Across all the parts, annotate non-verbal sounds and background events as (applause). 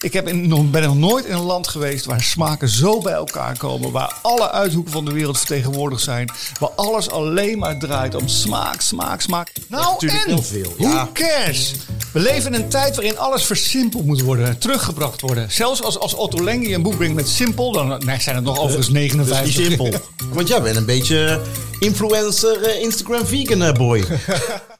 Ik heb in, ben nog nooit in een land geweest waar smaken zo bij elkaar komen. Waar alle uithoeken van de wereld vertegenwoordigd zijn. Waar alles alleen maar draait om smaak, smaak, smaak. Nou natuurlijk en, heel veel, who ja. cares? We leven in een tijd waarin alles versimpeld moet worden. Teruggebracht worden. Zelfs als, als Otto Lengi een boek brengt met simpel. Dan nee, zijn het nog overigens Dat is 59. niet simpel. (laughs) Want jij bent een beetje influencer, eh, Instagram vegan eh, boy. (laughs)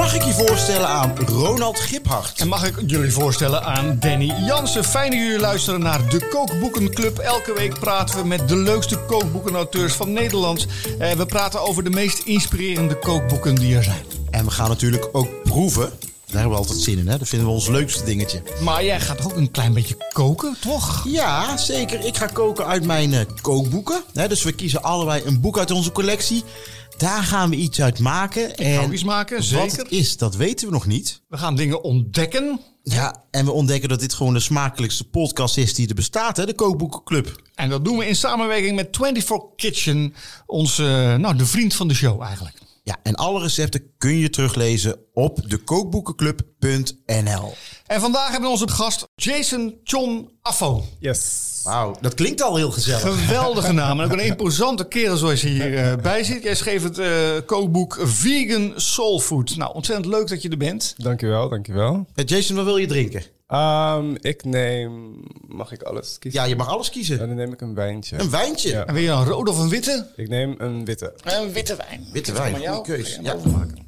Mag ik je voorstellen aan Ronald Giphart? En mag ik jullie voorstellen aan Danny Jansen. Fijn dat jullie luisteren naar de Kookboekenclub. Elke week praten we met de leukste kookboekenauteurs van Nederland. Eh, we praten over de meest inspirerende kookboeken die er zijn. En we gaan natuurlijk ook proeven. Daar hebben we altijd zin in, hè? Dat vinden we ons leukste dingetje. Maar jij gaat ook een klein beetje koken, toch? Ja, zeker. Ik ga koken uit mijn eh, kookboeken. Hè, dus we kiezen allebei een boek uit onze collectie. Daar gaan we iets uit maken. En iets maken, wat zeker. het is, dat weten we nog niet. We gaan dingen ontdekken. Ja, en we ontdekken dat dit gewoon de smakelijkste podcast is die er bestaat, hè? De Kookboekenclub. En dat doen we in samenwerking met 24 Kitchen. Onze, nou, de vriend van de show eigenlijk. Ja, en alle recepten kun je teruglezen op dekookboekenclub.nl. En vandaag hebben we onze gast Jason John Affo. Yes. Wauw, dat klinkt al heel gezellig. Geweldige naam. En ook een imposante kerel zoals je hierbij bij zit. Jij schreef het eh, kookboek Vegan Soul Food. Nou, ontzettend leuk dat je er bent. Dankjewel, dankjewel. Eh, Jason, wat wil je drinken? Ehm, ik neem... Mag ik alles kiezen? Ja, je mag alles kiezen. Ja, dan neem ik een wijntje. Een wijntje. Ja. En wil je een rode of een witte? Ik neem een witte. Een witte wijn. Witte wijn, goede hem Ja. overmaken.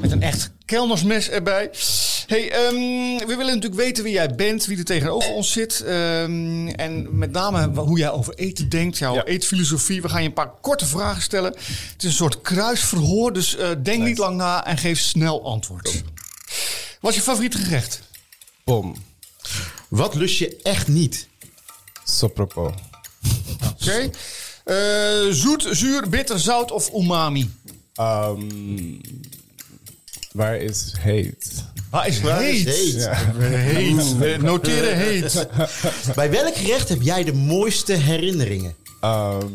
Met een echt kelnersmes erbij. Hey, ehm, we willen natuurlijk weten wie jij bent, wie er tegenover ons zit. ehm, en met name hoe jij over eten denkt, jouw Ja. eetfilosofie. We gaan je een paar korte vragen stellen. Het is een soort kruisverhoor, dus eh, denk niet lang na en geef snel antwoord. Wat is je favoriete gerecht? Pom. Wat lust je echt niet? Sopropo. Oké. Eh, zoet, zuur, bitter, zout of umami? Ehm, waar is heet? Waar is Waar is heet? heet? Ja. Heet. We noteren heet. (laughs) Bij welk gerecht heb jij de mooiste herinneringen? Ehm,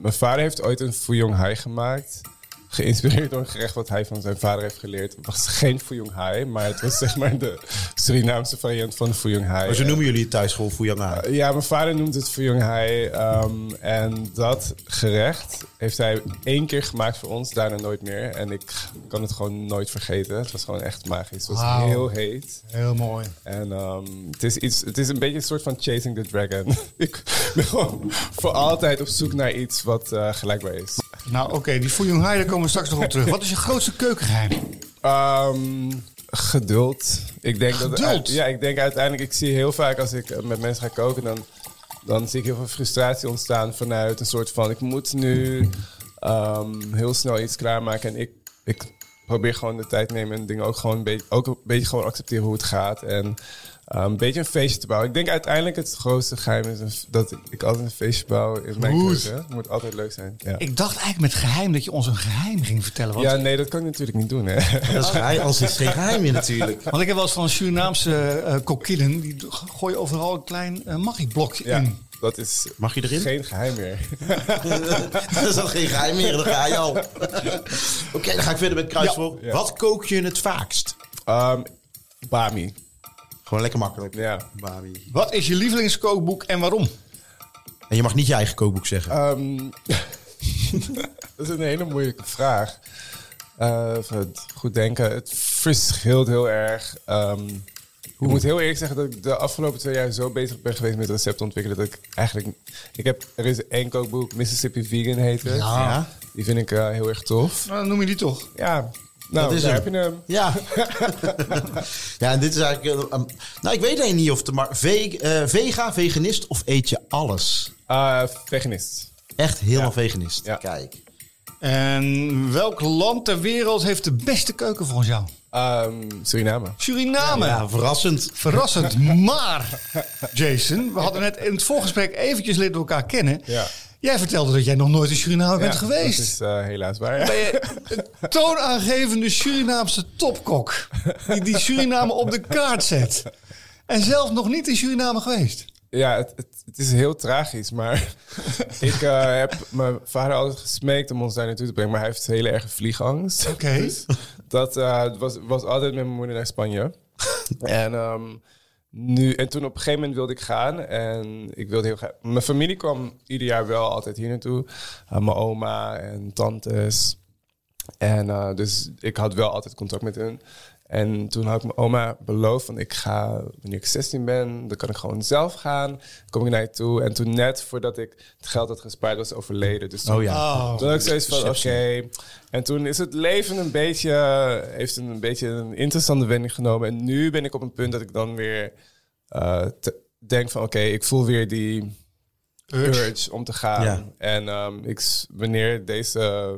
mijn vader heeft ooit een fouillon hai gemaakt. Geïnspireerd door een gerecht wat hij van zijn vader heeft geleerd. Het was geen fouillon hai, maar het was zeg maar de Surinaamse variant van fouillon hai. Maar zo noemen jullie het thuis gewoon Fuyanga. Ja, mijn vader noemt het fouillon hai. ehm, en dat gerecht heeft hij één keer gemaakt voor ons, daarna nooit meer. En ik kan het gewoon nooit vergeten. Het was gewoon echt magisch. Het was heel heet. Heel mooi. En ehm, het, is iets, het is een beetje een soort van chasing the dragon. (laughs) ik ben gewoon voor altijd op zoek naar iets wat eh, gelijkbaar is. Nou, oké, die Fuyong Hai, daar komen we straks nog op terug. Wat is je grootste keukengeheim? Ehm, geduld. Ik denk Dat, Geduld? ja, ik denk uiteindelijk, ik zie heel vaak als ik eh, met mensen ga koken, dan, dan zie ik heel veel frustratie ontstaan vanuit een soort van, ik moet nu ehm, heel snel iets klaarmaken. En ik, ik probeer gewoon de tijd te nemen en dingen ook gewoon een beetje, ook een beetje gewoon accepteren hoe het gaat. En ehm, een beetje een feestje te bouwen. Ik denk uiteindelijk het grootste geheim is dat ik altijd een feestje bouw in mijn keuken. Het moet altijd leuk zijn. Ja. Ik dacht eigenlijk met geheim dat je ons een geheim ging vertellen. Want, ja, nee, dat kan ik natuurlijk niet doen. Hè. Dat is geheim, als is geen geheim meer natuurlijk. want ik heb wel eens van Surinaamse eh kokkinnen, die gooien overal een klein uh, magieblokje Ja, in. dat is Mag je erin? geen geheim meer. (laughs) dat is al geen geheim meer, dan ga je al. Oké, dan ga ik verder met kruisvol. Ja. Wat kook je het vaakst? Ehm, Bami. Gewoon lekker makkelijk. Ja. Babi. Wat is je lievelingskookboek en waarom? En je mag niet je eigen kookboek zeggen. Ehm, (laughs) dat is een hele moeilijke vraag. Eh, goed denken. Het verschilt heel erg. Ehm, ik moet heel eerlijk zeggen dat ik de afgelopen twee jaar zo bezig ben geweest met recepten ontwikkelen. Dat ik eigenlijk. Ik heb, er is één kookboek, Mississippi Vegan heet het. Ja. Die vind ik eh, heel erg tof. Nou, dan noem je die toch. Ja, nou, Dat is daar hem. heb je hem. Ja. (laughs) ja, en dit is eigenlijk... eh, um, nou, ik weet eigenlijk niet of het... Maar ve eh, vega, veganist of eet je alles? Eh, veganist. Echt helemaal Ja. veganist. Ja. Kijk. En welk land ter wereld heeft de beste keuken volgens jou? Ehm, Suriname. Suriname. Ja, verrassend. Verrassend. (laughs) Maar, Jason, we hadden net in het voorgesprek eventjes leren elkaar kennen. Ja. Jij vertelde dat jij nog nooit in Suriname bent geweest. Dat is eh, helaas waar. Ben je een toonaangevende Surinaamse topkok. Die, die Suriname op de kaart zet. En zelf nog niet in Suriname geweest. Ja, het, het, het is heel tragisch, maar (laughs) ik eh, heb mijn vader altijd gesmeekt om ons daar naartoe te brengen. Maar hij heeft hele erge vliegangst. Oké. (laughs) Dus dat eh, was, was altijd met mijn moeder naar Spanje. en, (laughs) nu, en toen op een gegeven moment wilde ik gaan. En ik wilde heel. Mijn familie kwam ieder jaar wel altijd hier naartoe. Uh, mijn oma en tantes. En uh, dus ik had wel altijd contact met hun. En toen had ik mijn oma beloofd van ik ga, wanneer ik 16 ben, dan kan ik gewoon zelf gaan. kom ik naar je toe. En toen net voordat ik het geld had gespaard, was overleden. Dus toen, Oh ja. Oh. toen had ik zoiets van oké. En toen is het leven een beetje, heeft een beetje een interessante wending genomen. En nu ben ik op een punt dat ik dan weer uh, te, denk van oké, ik voel weer die urge, urge om te gaan. Ja. En um, ik, wanneer deze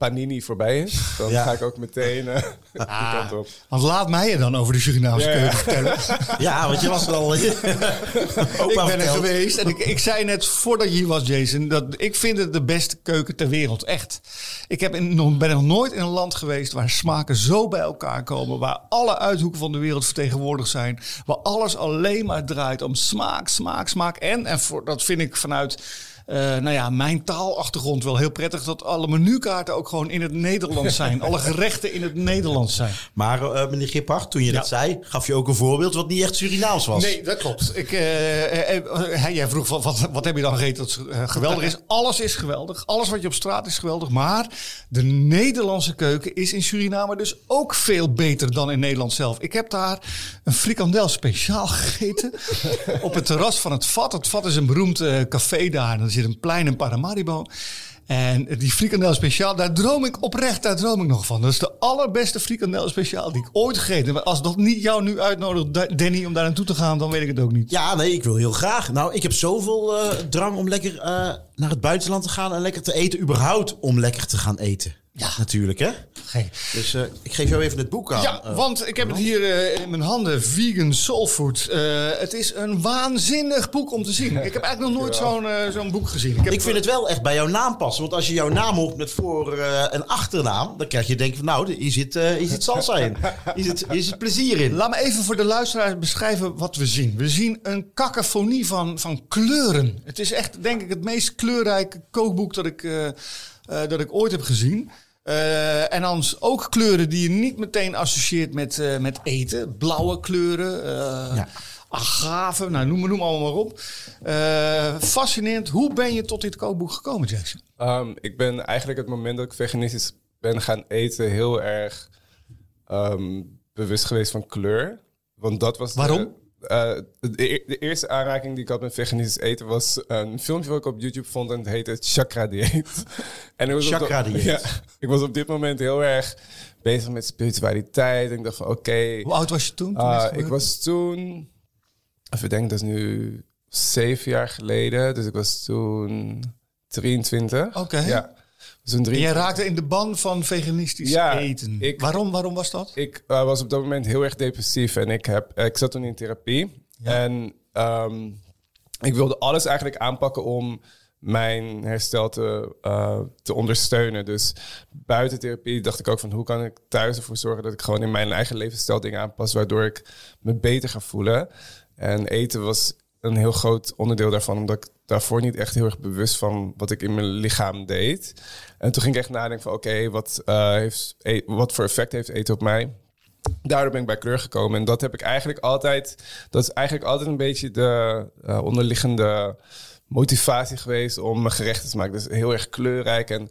Panini voorbij is, dan Ja. ga ik ook meteen uh, die kant op. Want laat mij je dan over de Surinaamse Ja. keuken vertellen. (laughs) Ja, want je was er al. (laughs) ik ben er geweest en ik, ik zei net voordat je hier was, Jason, dat ik vind het de beste keuken ter wereld. Echt. Ik heb in, nog, ben nog nooit in een land geweest waar smaken zo bij elkaar komen, waar alle uithoeken van de wereld vertegenwoordigd zijn, waar alles alleen maar draait om smaak, smaak, smaak. En, en voor, dat vind ik vanuit uh, nou ja, mijn taalachtergrond wel heel prettig dat alle menukaarten ook gewoon in het Nederlands zijn. (laughs) alle gerechten in het Nederlands zijn. Maar uh, meneer Gippard, toen je Ja. dat zei, gaf je ook een voorbeeld wat niet echt Surinaams was. Nee, dat klopt. Ik, eh, eh, eh, jij vroeg wat, wat, wat heb je dan gegeten dat eh, geweldig is? (laughs) Alles is geweldig. Alles wat je op straat is geweldig. Maar de Nederlandse keuken is in Suriname dus ook veel beter dan in Nederland zelf. Ik heb daar een frikandel speciaal gegeten (laughs) op het terras van het Vat. Het Vat is een beroemd eh, café daar. Een plein in Paramaribo. En die frikandel speciaal, daar droom ik oprecht, daar droom ik nog van. Dat is de allerbeste frikandel speciaal die ik ooit gegeten heb. Als dat niet jou nu uitnodigt, Da- Danny, om daar naartoe te gaan, dan weet ik het ook niet. Ja, nee, ik wil heel graag. Nou, ik heb zoveel eh, drang om lekker eh, naar het buitenland te gaan en lekker te eten. Überhaupt om lekker te gaan eten. Ja. Natuurlijk, hè? Geen. Dus eh, ik geef jou even het boek aan. Ja, eh. want ik heb het hier eh, in mijn handen. Vegan Soul Food. Eh, het is een waanzinnig boek om te zien. Ik heb eigenlijk nog nooit zo'n zo'n boek gezien. Ik, heb, Ik vind het wel echt bij jouw naam passen. Want als je jouw naam hoort met voor- eh, en achternaam... dan krijg je denk van, nou, hier zit, eh, hier zit salsa in. Hier zit, hier zit plezier in. Laat me even voor de luisteraars beschrijven wat we zien. We zien een cacophonie van, van kleuren. Het is echt, denk ik, het meest kleurrijke kookboek dat ik, eh, eh, dat ik ooit heb gezien. Eh, en dan ook kleuren die je niet meteen associeert met, eh, met eten. Blauwe kleuren, eh Ja. agave, nou, noem, noem allemaal maar op. Eh, fascinerend. Hoe ben je tot dit kookboek gekomen, Jackson? Um, ik ben eigenlijk het moment dat ik veganistisch ben gaan eten heel erg um, bewust geweest van kleur. Want dat was. Waarom? de, e- de eerste aanraking die ik had met veganistisch eten was een filmpje wat ik op YouTube vond en het heette Chakra Dieet. (laughs) en ik was op Chakra dieet. (laughs) Ja, ik was op dit moment heel erg bezig met spiritualiteit. En ik dacht van oké, Hoe oud was je toen? toen Ah, ik was toen, even denken, dat is nu zeven jaar geleden. Dus ik was toen 23. Oké. Ja. En 23. jij raakte in de ban van veganistisch Ja, eten. ik- waarom, waarom was dat? Ik eh, was op dat moment heel erg depressief en ik, heb, ik zat toen in therapie. Ja. En ehm, ik wilde alles eigenlijk aanpakken om mijn herstel te, eh, te ondersteunen. Dus buiten therapie dacht ik ook van hoe kan ik thuis ervoor zorgen dat ik gewoon in mijn eigen levensstijl dingen aanpas, waardoor ik me beter ga voelen. En eten was een heel groot onderdeel daarvan, omdat ik daarvoor niet echt heel erg bewust van wat ik in mijn lichaam deed. En toen ging ik echt nadenken van oké, wat, eh, heeft e- wat voor effect heeft eten op mij? Daardoor ben ik bij kleur gekomen. En dat heb ik eigenlijk altijd. Dat is eigenlijk altijd een beetje de eh, onderliggende motivatie geweest om mijn gerechten te maken. Dus heel erg kleurrijk en um,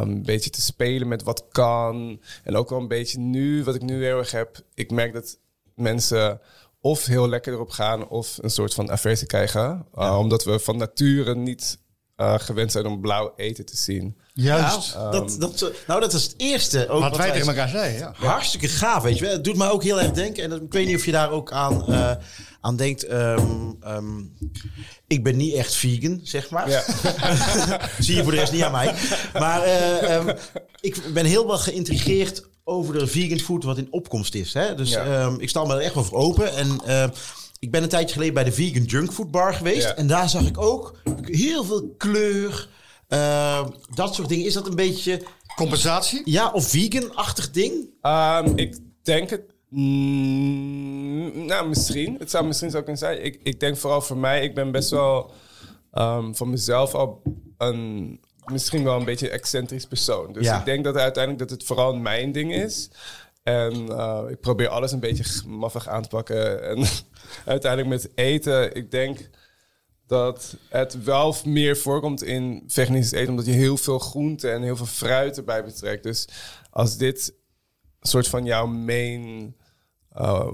een beetje te spelen met wat kan. En ook wel een beetje nu, wat ik nu heel erg heb. Ik merk dat mensen of heel lekker erop gaan of een soort van aversie krijgen. Uh, omdat we van nature niet uh, gewend zijn om blauw eten te zien. Juist. Nou, dat, dat, eh, nou, dat is het eerste. Ook wat wij tegen elkaar zeiden, ja. Hartstikke gaaf, weet je wel. Het doet me ook heel erg denken. En dat- ik weet niet of je daar ook aan, eh, aan denkt. ehm, ehm, ik ben niet echt vegan, zeg maar. Ja. (laughs) Zie je voor de rest niet aan mij. Maar eh, ehm, ik ben heel wel geïntrigeerd over de vegan food wat in opkomst is. Hè? Dus Ja. ehm, ik sta me er echt wel voor open. En ehm, ik ben een tijdje geleden bij de vegan junk food bar geweest. Ja. En daar zag ik ook heel veel kleur. ehm, dat soort dingen. Is dat een beetje... Compensatie? Ja, of vegan-achtig ding? Um, ik denk het Mm, nou, misschien. Het zou misschien zo kunnen zijn. Ik, ik denk vooral voor mij, ik ben best wel um, van mezelf al een misschien wel een beetje excentrisch persoon. Dus Ja. ik denk dat uiteindelijk dat het vooral mijn ding is. En uh, ik probeer alles een beetje maffig aan te pakken. En (laughs) uiteindelijk met eten, ik denk dat het wel meer voorkomt in veganistisch eten, omdat je heel veel groente en heel veel fruit erbij betrekt. Dus als dit een soort van jouw main uh,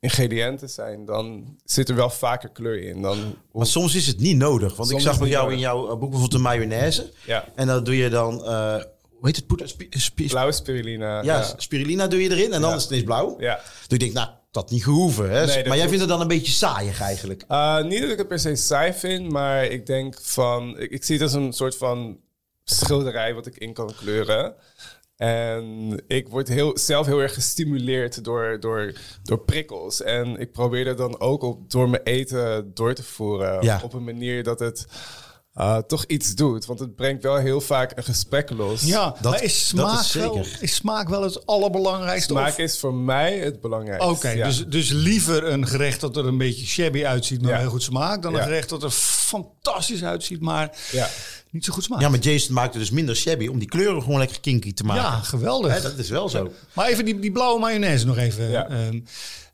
ingrediënten zijn, dan zit er wel vaker kleur in. Dan, Maar soms is het niet nodig. Want Soms ik zag bij jou in jouw eh, boek bijvoorbeeld de mayonaise. ja, En dan doe je dan, eh, hoe heet het poeder? Spi- spi- blauwe spirulina. ja, ja. spirulina doe je erin en dan Ja. is het ineens blauw. ja. Dus ik denk, nou, dat niet gehoeven. Hè? Nee, maar jij vindt het dan een beetje saaiig eigenlijk. Uh, niet dat ik het per se saai vind, maar ik denk van... Ik, ik zie het als een soort van schilderij wat ik in kan kleuren. En ik word heel, zelf heel erg gestimuleerd door, door, door prikkels. En ik probeer dat dan ook op, door mijn eten door te voeren. Ja. Op een manier dat het uh, toch iets doet. Want het brengt wel heel vaak een gesprek los. Ja, Dat- maar is dat smaak, is wel, zeker. is smaak wel het allerbelangrijkste? Smaak Of- is voor mij het belangrijkste. Oké, ja. dus, dus liever een gerecht dat er een beetje shabby uitziet, maar Ja. heel goed smaakt, dan een gerecht dat er fantastisch uitziet, maar Ja. Niet zo goed smaakt. Ja, maar Jason maakte dus minder shabby om die kleuren gewoon lekker kinky te maken. Ja, geweldig. Hè, dat is wel zo. Maar even die, die blauwe mayonaise nog even. Ja. Ehm,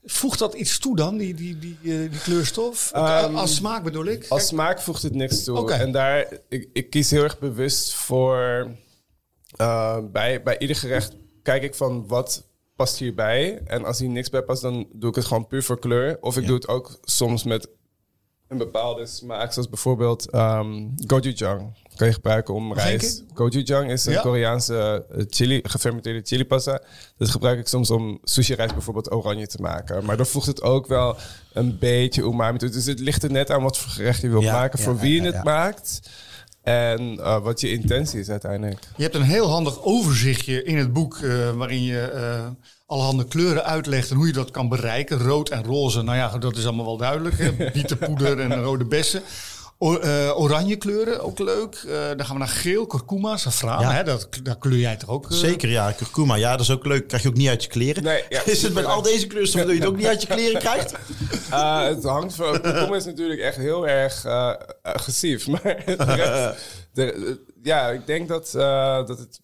voegt dat iets toe dan, die, die, die, eh, die kleurstof? Ehm, Als smaak bedoel ik? Als smaak voegt het niks toe. Oké. En daar, ik, ik kies heel erg bewust voor... eh, bij, bij ieder gerecht kijk ik van wat past hierbij. En als hier niks bij past, dan doe ik het gewoon puur voor kleur. Of ik Ja. doe het ook soms met een bepaalde smaak. Zoals bijvoorbeeld ehm gochujang. Kan je gebruiken om rijst. Gochujang is een Ja. Koreaanse eh, chili, gefermenteerde chilipasta. Dat gebruik ik soms om sushi rijst bijvoorbeeld oranje te maken. Maar dan voegt het ook wel een beetje umami toe. Dus het ligt er net aan wat voor gerecht je wilt Ja, maken. ja, voor wie ja, je het ja. maakt. En eh, wat je intentie is uiteindelijk. Je hebt een heel handig overzichtje in het boek eh, waarin je eh allerhande kleuren uitlegt en hoe je dat kan bereiken. Rood en roze, nou ja, dat is allemaal wel duidelijk. hè. (laughs) Bietenpoeder en rode bessen. Eh, oranje kleuren, ook leuk. Eh, dan gaan we naar geel, kurkuma, safraan. Ja. Hè, dat, daar kleur jij toch ook? eh, Zeker, ja. Kurkuma, ja, dat is ook leuk. Krijg je ook niet uit je kleren. Nee, ja, (laughs) is het met al deze kleurstoffen dat je het ook niet uit je kleren krijgt? Eh, (laughs) het hangt van. Kurkuma is natuurlijk echt heel erg eh, agressief. (laughs) Maar de rest- de- de- ja, ik denk dat, eh, dat het.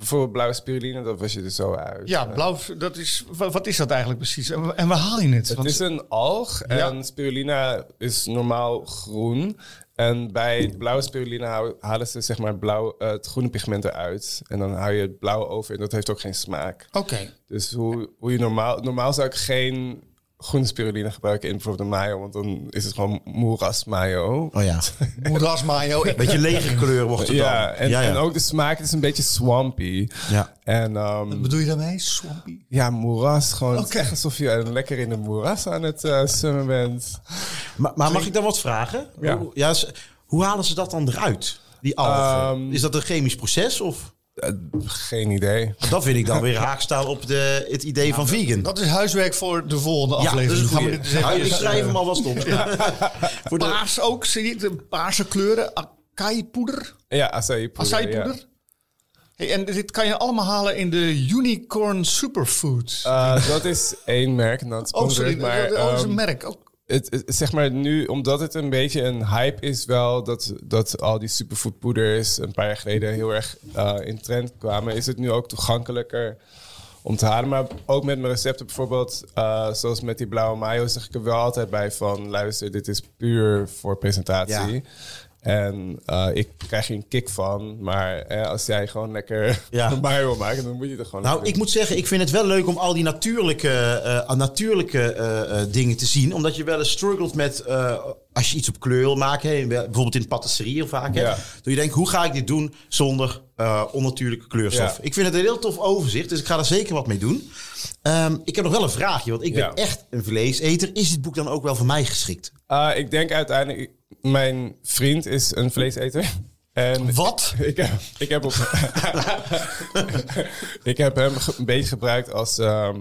Bijvoorbeeld blauwe spiruline, dat was je er zo uit. Ja, blauw, dat is, wa- wat is dat eigenlijk precies? En, en waar haal je het? Het Want- is een alg Ja. en spirulina is normaal groen. En bij blauwe spirulina halen ze zeg maar blauw, eh, het groene pigment eruit. En dan hou je het blauw over en dat heeft ook geen smaak. Oké. Dus hoe, hoe je normaal... Normaal zou ik geen groene spirulina gebruiken in bijvoorbeeld een mayo. Want dan is het gewoon moeras mayo. Oh ja. (laughs) Moeras mayo. Beetje lege kleur wordt het Ja, dan. en, ja, ja. en ook de smaak het is een beetje swampy. Ja. En ehm, Wat bedoel je daarmee? Swampy? ja, moeras. Gewoon echt alsof je lekker in de moeras aan het eh zwemmen bent. Maar, maar mag ik dan wat vragen? Ja. Hoe, ja, hoe halen ze dat dan eruit? Die algen? Ehm, is dat een chemisch proces? Of? Eh, geen idee. Dat vind ik dan weer haakstaan op de, het idee van vegan. Dat is huiswerk voor de volgende ja, dat is aflevering. een Gaan we ik schrijf hem alvast op. (laughs) Voor de, Paars ook, zie je de paarse kleuren. Acai poeder. Ja, acai poeder. Acai ja. poeder. Hey, en dit kan je allemaal halen in de Unicorn Superfood. Eh, dat is één merk. Nou, het oh, sorry. maar, dat dat is een ehm, merk. Ook. Het, het- zeg maar nu, omdat het een beetje een hype is wel, dat, dat al die superfood poeders een paar jaar geleden heel erg eh, in trend kwamen, is het nu ook toegankelijker om te halen. Maar ook met mijn recepten bijvoorbeeld, eh, zoals met die blauwe mayo, zeg ik er wel altijd bij van, luister, dit is puur voor presentatie. En eh, ik krijg hier een kick van, maar eh, als jij gewoon lekker (laughs) Ja. (laughs) mayo wil maken, dan moet je het gewoon Nou, ik moet zeggen, ik vind het wel leuk om al die natuurlijke, eh, natuurlijke dingen te zien. Omdat je wel eens struggelt met, als je iets op kleur wil maken, hè, bijvoorbeeld in patisserie vaak. Hè, Ja. Dat je denkt, hoe ga ik dit doen zonder eh, onnatuurlijke kleurstof? Ja. Ik vind het een heel tof overzicht, dus ik ga er zeker wat mee doen. Ehm, ik heb nog wel een vraagje, want ik ben echt een vleeseter. Is dit boek dan ook wel voor mij geschikt? Uh, ik denk uiteindelijk, mijn vriend is een vleeseter. (laughs) En Wat? (laughs) Ik heb, ik heb, op, (laughs) ik heb hem een beetje gebruikt als, ehm,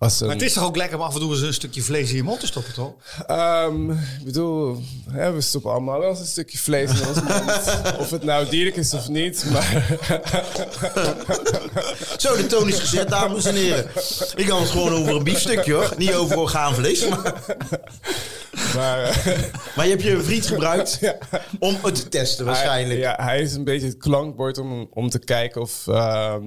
een, Maar het is toch ook lekker om af en toe eens een stukje vlees in je mond te stoppen, toch? Ehm, ik bedoel, hè, we stoppen allemaal wel eens een stukje vlees in ons mond. (laughs) of het nou dierlijk is of niet. Maar Zo, de toon is gezet, dames en heren. Ik had het gewoon over een biefstukje hoor. Niet over orgaanvlees. Maar, maar eh, maar je hebt je vriend gebruikt om het te testen waarschijnlijk. Hij, ja, hij is een beetje het klankbord om, om te kijken of... ehm,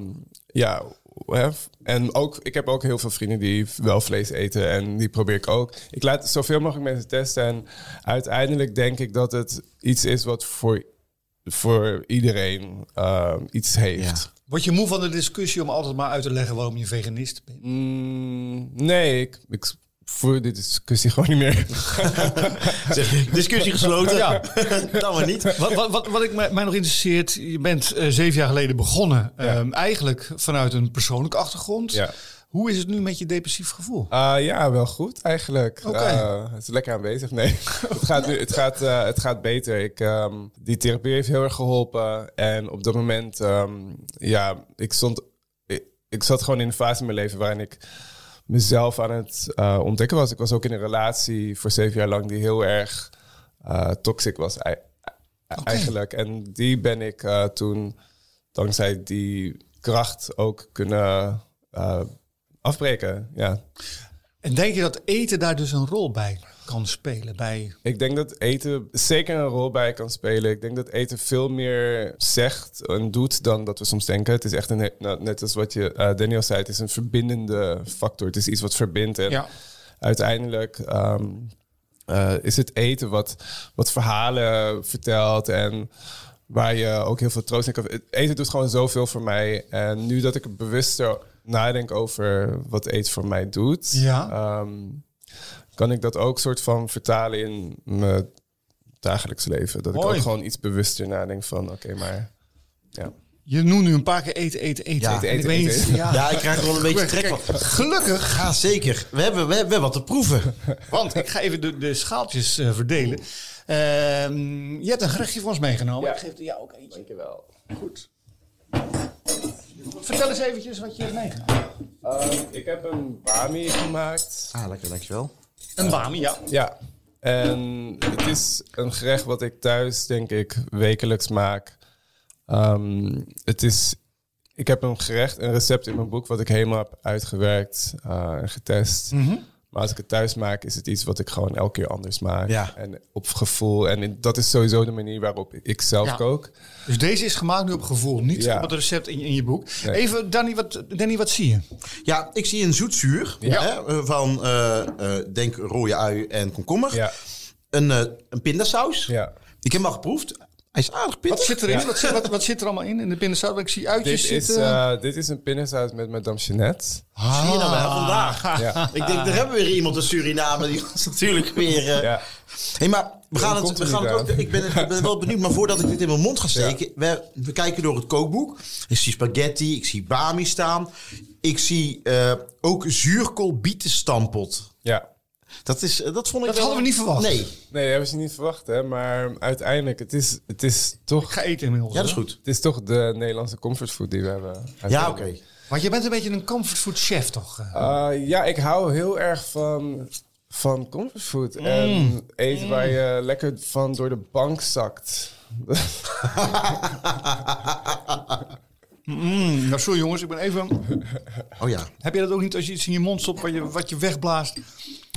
ja, hè, en ook, ik heb ook heel veel vrienden die wel vlees eten. En die probeer ik ook. Ik laat zoveel mogelijk mensen testen. En uiteindelijk denk ik dat het iets is wat voor, voor iedereen ehm, iets heeft. Ja. Word je moe van de discussie om altijd maar uit te leggen waarom je veganist bent? Mm, nee, ik, ik voer dit discussie gewoon niet meer. (laughs) Zeg discussie gesloten? Ja. (laughs) Dan maar niet. Wat, wat, wat, wat ik mij, mij nog interesseert, je bent eh, zeven jaar geleden begonnen. ehm, eigenlijk vanuit een persoonlijke achtergrond. Ja. Hoe is het nu met je depressief gevoel? Ah, ja, wel goed eigenlijk. Oké. Eh, het is lekker aanwezig. Nee, (laughs) het gaat, nu, het gaat, eh, het gaat beter. Ik, ehm, die therapie heeft heel erg geholpen. En op dat moment, ehm, ja, ik stond... Ik, ik zat gewoon in een fase in mijn leven waarin ik mezelf aan het eh, ontdekken was. Ik was ook in een relatie voor zeven jaar lang die heel erg eh, toxic was ei- eigenlijk. En die ben ik eh, toen, dankzij die kracht, ook kunnen afbreken. Ja. En denk je dat eten daar dus een rol bij kan spelen? Bij... Ik denk dat eten zeker een rol bij kan spelen. Ik denk dat eten veel meer zegt en doet dan dat we soms denken. Het is echt een, nou, net als wat je eh, Daniel zei, het is een verbindende factor. Het is iets wat verbindt. En Ja. uiteindelijk ehm, eh, is het eten wat, wat verhalen vertelt en waar je ook heel veel troost in kan. Eten doet gewoon zoveel voor mij. En nu dat ik er bewuster nadenk over wat eten voor mij doet, Ja. ehm, kan ik dat ook soort van vertalen in mijn dagelijks leven. Dat ik ook gewoon iets bewuster nadenk van, oké, maar ja. Je noemt nu een paar keer eten, eten, eten. Ja, En eten, ik weet eten, eten. Ja. Ja, ik krijg er wel een beetje trek van. Gelukkig, Ja, zeker. We hebben, we hebben wat te proeven. want ik ga even de, de schaaltjes eh, verdelen. Ehm, je hebt een gerechtje voor ons meegenomen. Ja. Ik geef er jou ook eentje. Dankjewel. Goed. Vertel eens eventjes wat je hebt meegenomen. Ehm, ik heb een bami gemaakt. Ah, lekker, dankjewel. Een bami, ja. Ja, en het is een gerecht wat ik thuis, denk ik, wekelijks maak. Ehm, het is, ik heb een gerecht, een recept in mijn boek wat ik helemaal heb uitgewerkt eh, en getest. Mhm. Maar als ik het thuis maak, is het iets wat ik gewoon elke keer anders maak. Ja. En op gevoel. En in- dat is sowieso de manier waarop ik zelf Ja. kook. Dus deze is gemaakt nu op gevoel, niet Ja. op het recept in je, in je boek. Nee. Even, Danny wat, Danny, wat zie je? Ja, ik zie een zoetzuur Ja. hè, van, eh, eh, denk rode ui en komkommer. Ja, Een, eh, een pindasaus. ja. Ik heb hem al geproefd. Hij is aardig Wat zit erin? Wat, zit, wat, wat zit er allemaal in, in de binnenstad? Ik zie uitjes Dit is, zitten. eh, dit is een pindasaus met madame Jeanette. Zie je nou wel vandaag. Ja. (laughs) Ik denk, daar hebben we weer iemand in Suriname. Die was natuurlijk weer... eh, Ja. Hey, maar we gaan het, we gaan het ook, ik, ben, ik ben wel benieuwd, maar voordat ik dit in mijn mond ga steken, we, we kijken door het kookboek. Ik zie spaghetti, ik zie bami staan. Ik zie eh, ook zuurkool bietenstampot. ja. Dat, is, eh, dat vond ik Dat wel- hadden we niet verwacht. Nee, Nee, dat hebben ze niet verwacht, hè. Maar uiteindelijk, het is, het is toch... Ik ga eten inmiddels. ja, dat is goed. Het is toch de Nederlandse comfortfood die we hebben. Ja, oké. Want je bent een beetje een comfortfood chef, toch? eh? Uh, ja, ik hou heel erg van, van comfortfood. En eten waar je lekker van door de bank zakt. (laughs) (laughs) Mm, nou, sorry jongens, ik ben even... (laughs) Oh ja. Heb je dat ook niet als je iets in je mond stopt wat je, wat je wegblaast?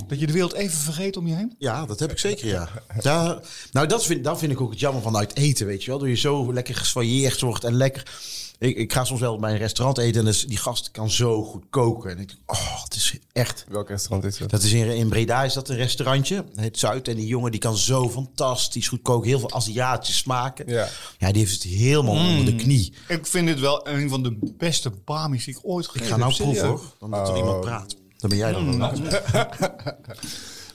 Dat je de wereld even vergeet om je heen? Ja, dat heb ik zeker, ja. ja nou, dat vind, dat vind ik ook het jammer van uit eten, weet je wel. Dat je zo lekker gessoyeerd wordt en lekker... Ik, ik ga soms wel bij een restaurant eten en dus die gast kan zo goed koken. En ik denk, oh, het is echt... Welk restaurant is dat? Dat is in, in Breda is dat een restaurantje, het Zuid. En die jongen die kan zo fantastisch goed koken. Heel veel Aziatische smaken. Ja. Ja, die heeft het helemaal onder de knie. Ik vind dit wel een van de beste bamies die ik ooit Ik gegeten ga nou heb. proeven hoor, dan dat er Oh. iemand praat. Dan ben jij dan wel. (laughs)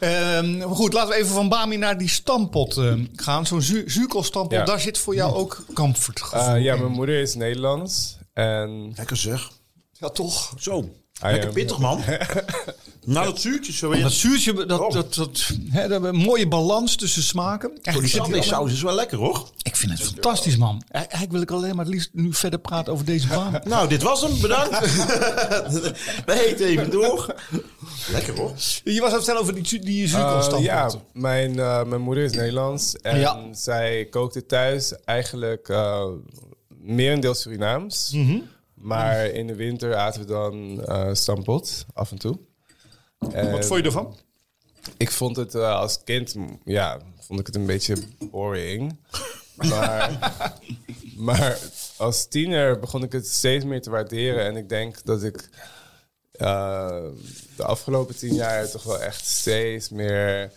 Ehm, maar goed, laten we even van bami naar die stampot eh, gaan. Zo'n zu zuurkoolstampot, Ja. daar zit voor jou ook comfort Uh, ja, mijn moeder is Nederlands. En Lekker zeg. Ja, toch? Zo. Lekker pittig man. (laughs) Nou, dat zuurtje zo Dat zuurtje, dat, Oh. dat, dat, hè, dat een mooie balans tussen smaken. Oh, die saus is wel lekker hoor. Ik vind het fantastisch, man. Eigenlijk wil ik alleen maar het liefst nu verder praten over deze baan. (laughs) Nou, dit was hem. Bedankt. (laughs) We eten even door. Lekker hoor. Je was aan het vertellen over die, die Uh, zuurkoolstamppot. ja, mijn, eh, mijn moeder is Nederlands. En Ja. zij kookte thuis eigenlijk uh, merendeels Surinaams. Mhm. Maar in de winter aten we dan eh stampot, af en toe. En Wat vond je ervan? Ik vond het eh, als kind, ja, vond ik het een beetje boring. (laughs) Maar, maar als tiener begon ik het steeds meer te waarderen. En ik denk dat ik eh, de afgelopen tien jaar toch wel echt steeds meer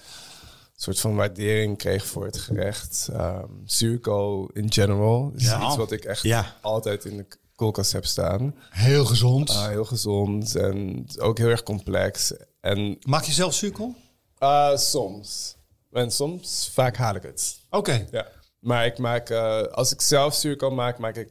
soort van waardering kreeg voor het gerecht. Um, zuurkool in general is Ja. iets wat ik echt Ja. altijd in de koelkast heb staan. Heel gezond. Uh, heel gezond en ook heel erg complex. En Maak je zelf zuurkool? uh, soms. En soms, vaak haal ik het. Oké. Ja. Maar ik maak, uh, als ik zelf zuurkool maak, maak ik